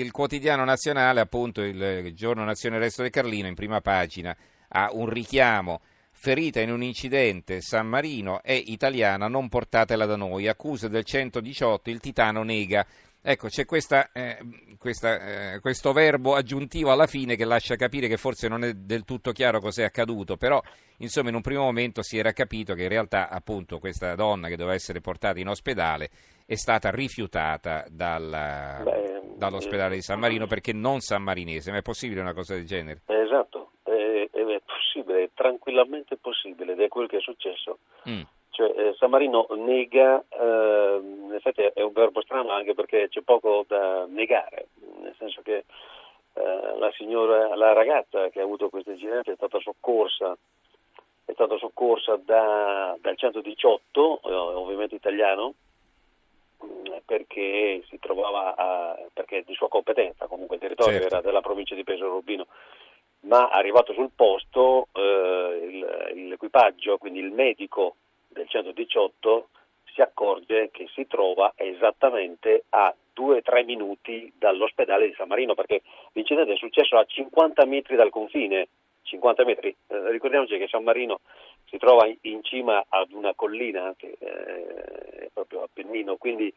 il quotidiano nazionale, appunto il giorno Nazione Resto del Carlino, in prima pagina ha un richiamo. Ferita in un incidente, San Marino è italiana, non portatela da noi. Accuse del 118, il Titano nega. Ecco, c'è questa, eh, questa, eh, questo verbo aggiuntivo alla fine che lascia capire che forse non è del tutto chiaro cos'è accaduto, però insomma in un primo momento si era capito che in realtà appunto questa donna che doveva essere portata in ospedale è stata rifiutata dal, Beh, dall'ospedale di San Marino perché non sammarinese, ma è possibile una cosa del genere? Esatto, è, è possibile, è tranquillamente possibile ed è quello che è successo. Mm. Cioè, eh, San Marino nega, eh, in effetti è un verbo strano anche perché c'è poco da negare, nel senso che eh, la signora, la ragazza che ha avuto questo incidente è stata soccorsa, è stata soccorsa da, dal 118, eh, ovviamente italiano, perché si trovava a, perché di sua competenza, comunque il territorio certo. era della provincia di Pesaro Rubino, ma arrivato sul posto eh, il, l'equipaggio, quindi il medico del 118 si accorge che si trova esattamente a 2-3 minuti dall'ospedale di San Marino perché l'incidente è successo a 50 metri dal confine 50 metri. Eh, ricordiamoci che San Marino si trova in cima ad una collina che eh, è proprio Appennino, quindi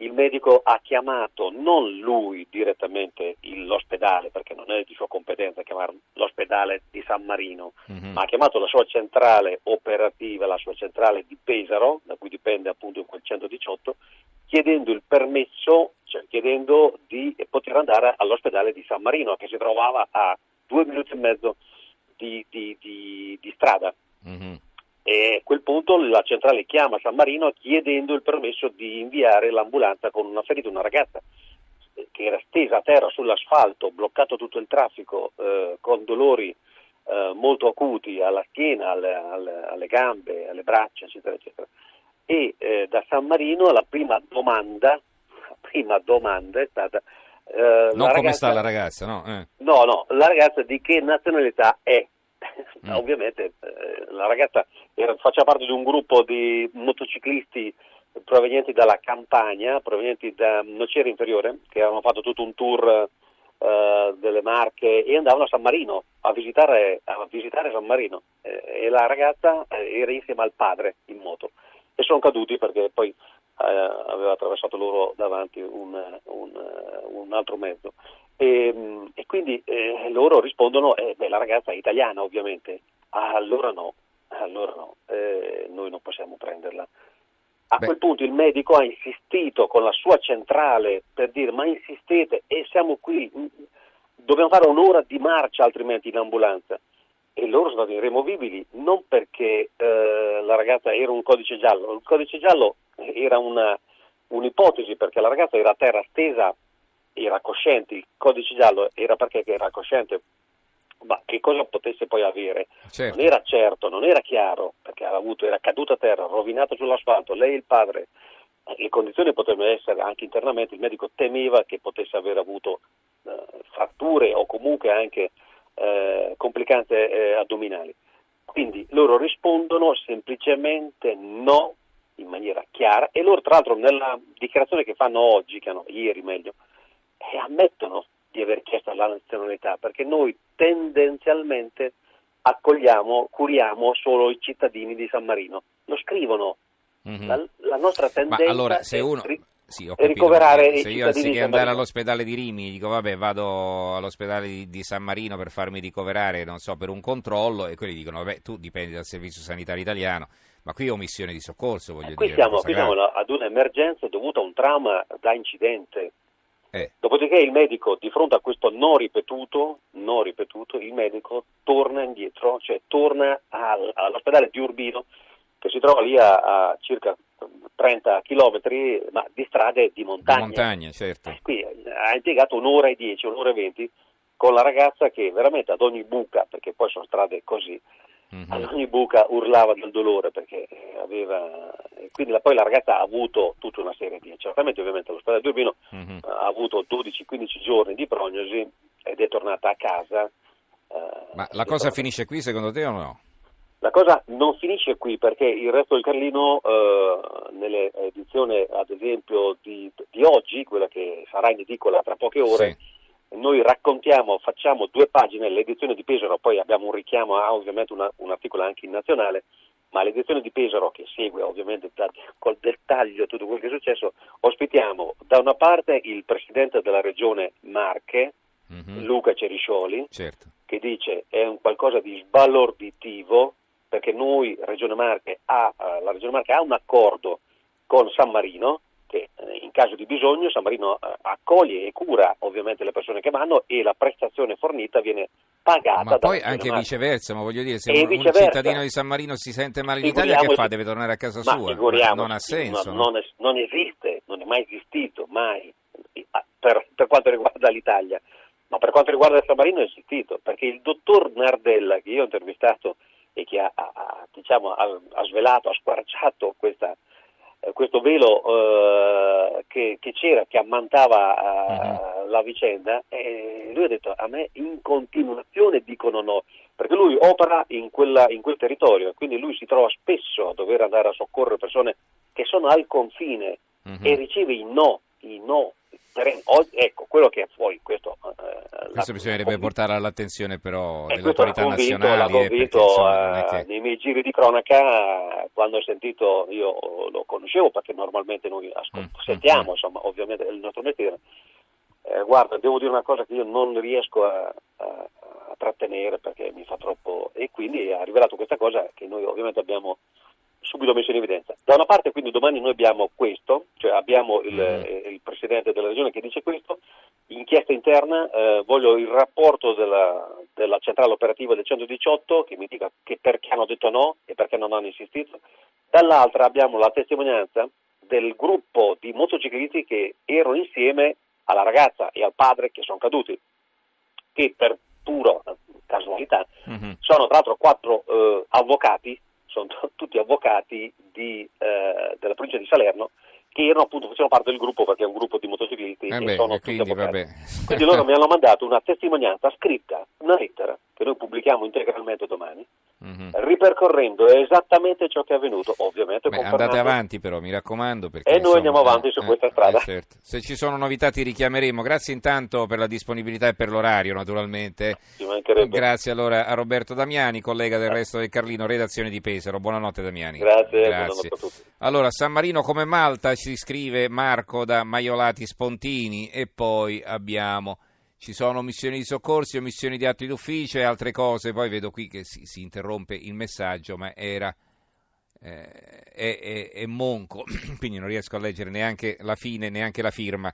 il medico ha chiamato non lui direttamente l'ospedale, perché non è di sua competenza chiamare l'ospedale di San Marino, mm-hmm. ma ha chiamato la sua centrale operativa, la sua centrale di Pesaro, da cui dipende appunto quel 118, chiedendo il permesso, cioè chiedendo di poter andare all'ospedale di San Marino, che si trovava a due minuti e mezzo di, di, di, di strada. Mm-hmm. E a quel punto la centrale chiama San Marino chiedendo il permesso di inviare l'ambulanza con una ferita, una ragazza eh, che era stesa a terra sull'asfalto, bloccato tutto il traffico, eh, con dolori eh, molto acuti alla schiena, alle, alle, alle, gambe, alle braccia, eccetera, eccetera. E eh, da San Marino la prima domanda, la prima domanda è stata eh, non come sta la ragazza, no? Eh. No, no, la ragazza di che nazionalità è? Mm. Ovviamente eh, la ragazza era, faceva parte di un gruppo di motociclisti provenienti dalla Campania, provenienti da Nocera Inferiore, che avevano fatto tutto un tour eh, delle Marche e andavano a San Marino a visitare, a visitare San Marino eh, e la ragazza eh, era insieme al padre in moto e sono caduti perché poi eh, aveva attraversato loro davanti un, un, un altro mezzo. E, e quindi eh, loro rispondono, eh, beh, la ragazza è italiana ovviamente, ah, allora no, allora no, eh, noi non possiamo prenderla. A beh. quel punto il medico ha insistito con la sua centrale per dire ma insistete e siamo qui, dobbiamo fare un'ora di marcia altrimenti in ambulanza e loro sono stati irremovibili non perché eh, la ragazza era un codice giallo, il codice giallo era una, un'ipotesi perché la ragazza era a terra stesa, era cosciente, il codice giallo era perché era cosciente, ma che cosa potesse poi avere? Certo. Non era certo, non era chiaro, perché avuto, era caduta a terra, rovinato sull'asfalto, lei e il padre, le condizioni potevano essere anche internamente, il medico temeva che potesse aver avuto eh, fratture o comunque anche eh, complicanze eh, addominali. Quindi loro rispondono semplicemente no in maniera chiara e loro tra l'altro nella dichiarazione che fanno oggi, che hanno ieri meglio, eh, ammettono di aver nazionalità perché noi tendenzialmente accogliamo, curiamo solo i cittadini di San Marino. Lo scrivono. Mm-hmm. La, la, nostra tendenza Ma allora, se uno... Ri- sì, ho capito, ricoverare se io anziché andare all'ospedale di Rimini dico vabbè vado all'ospedale di, di, San Marino per farmi ricoverare non so per un controllo e quelli dicono vabbè tu dipendi dal servizio sanitario italiano ma qui è omissione di soccorso voglio eh, qui dire siamo, qui siamo ad un'emergenza dovuta a un trauma da incidente eh. Dopodiché il medico di fronte a questo non ripetuto, non ripetuto il medico torna indietro cioè torna al, all'ospedale di Urbino che si trova lì a, a circa 30 km ma di strade di montagna. Di montagna certo. Qui ha impiegato un'ora e 10, un'ora e 20 con la ragazza che veramente ad ogni buca, perché poi sono strade così, mm-hmm. ad ogni buca urlava del dolore perché aveva... Quindi poi la ragazza ha avuto tutta una serie di accertamenti, ovviamente l'ospedale di Urbino mm-hmm. ha avuto 12-15 giorni di prognosi ed è tornata a casa. Eh, ma la cosa finisce qui secondo te o no? La cosa non finisce qui perché il resto del Carlino, eh, nelle edizioni ad esempio di di oggi, quella che sarà in edicola tra poche ore, sì. Noi raccontiamo, facciamo due pagine, l'edizione di Pesaro, poi abbiamo un richiamo a ovviamente una, un articolo anche in nazionale, ma l'edizione di Pesaro che segue ovviamente da, col dettaglio tutto quello che è successo, ospitiamo da una parte il presidente della regione Marche, mm-hmm. Luca Ceriscioli, certo. che dice è un qualcosa di sbalorditivo perché noi, Regione Marche, ha, eh, la Regione Marche ha un accordo con San Marino che eh, in caso di bisogno San Marino eh, accoglie e cura ovviamente le persone che vanno e la prestazione fornita viene pagata. Ma poi anche viceversa, ma voglio dire, se un, un, cittadino di San Marino si sente male in Italia, che fa? Deve tornare a casa sua? Non ha senso. No, non, non, esiste, non è mai esistito, mai, per, per quanto riguarda l'Italia. Ma per quanto riguarda San Marino è esistito, perché il dottor Nardella, che io ho intervistato e che ha, ha, diciamo, ha, ha svelato, ha squarciato questa, questo velo eh, che, che, c'era, che ammantava uh, uh-huh. la vicenda, e lui ha detto a me in continuazione dicono no, perché lui opera in, quella, in quel territorio, quindi lui si trova spesso a dover andare a soccorrere persone che sono al confine uh-huh. e riceve i no, i no ecco, quello che è fuori, questo... Eh, questo bisognerebbe portare all'attenzione però eh, delle autorità convinto, nazionali. L'ho convinto perché, insomma, che... nei miei giri di cronaca, quando ho sentito, io conoscevo perché normalmente noi ascol- mm, sentiamo, mm, insomma, ovviamente è il nostro mestiere. Eh, guarda, devo dire una cosa che io non riesco a, a, a trattenere perché mi fa troppo... E quindi ha rivelato questa cosa che noi ovviamente abbiamo subito messo in evidenza. Da una parte quindi domani noi abbiamo questo, cioè abbiamo il, mm. il Presidente della Regione che dice questo, inchiesta interna, eh, voglio il rapporto della, della, centrale operativa del 118 che mi dica che perché hanno detto no e perché non hanno insistito, dall'altra abbiamo la testimonianza del gruppo di motociclisti che erano insieme alla ragazza e al padre che sono caduti, che per pura casualità mm-hmm. sono tra l'altro quattro eh, avvocati sono tutti avvocati di, eh, della provincia di Salerno che erano appunto, facevano parte del gruppo perché è un gruppo di motociclisti eh beh, e sono tutti quindi, avvocati. Quindi loro mi hanno mandato una testimonianza scritta, una lettera, che noi pubblichiamo integralmente domani, mm-hmm. ripercorrendo esattamente ciò che è avvenuto, ovviamente. Beh, andate avanti però, mi raccomando. Perché, e noi andiamo avanti eh, su questa eh, strada. Eh, certo. Se ci sono novità ti richiameremo. Grazie intanto per la disponibilità e per l'orario, naturalmente. Grazie allora a Roberto Damiani, collega del resto del Carlino, redazione di Pesaro. Buonanotte Damiani. Grazie, Grazie. a tutti. Allora, San Marino come Malta si scrive Marco da Maiolati Spontini e poi abbiamo ci sono missioni di soccorsi o missioni di atti d'ufficio e altre cose, poi vedo qui che si, si interrompe il messaggio, ma era eh, è, è, è, monco, quindi non riesco a leggere neanche la fine, neanche la firma.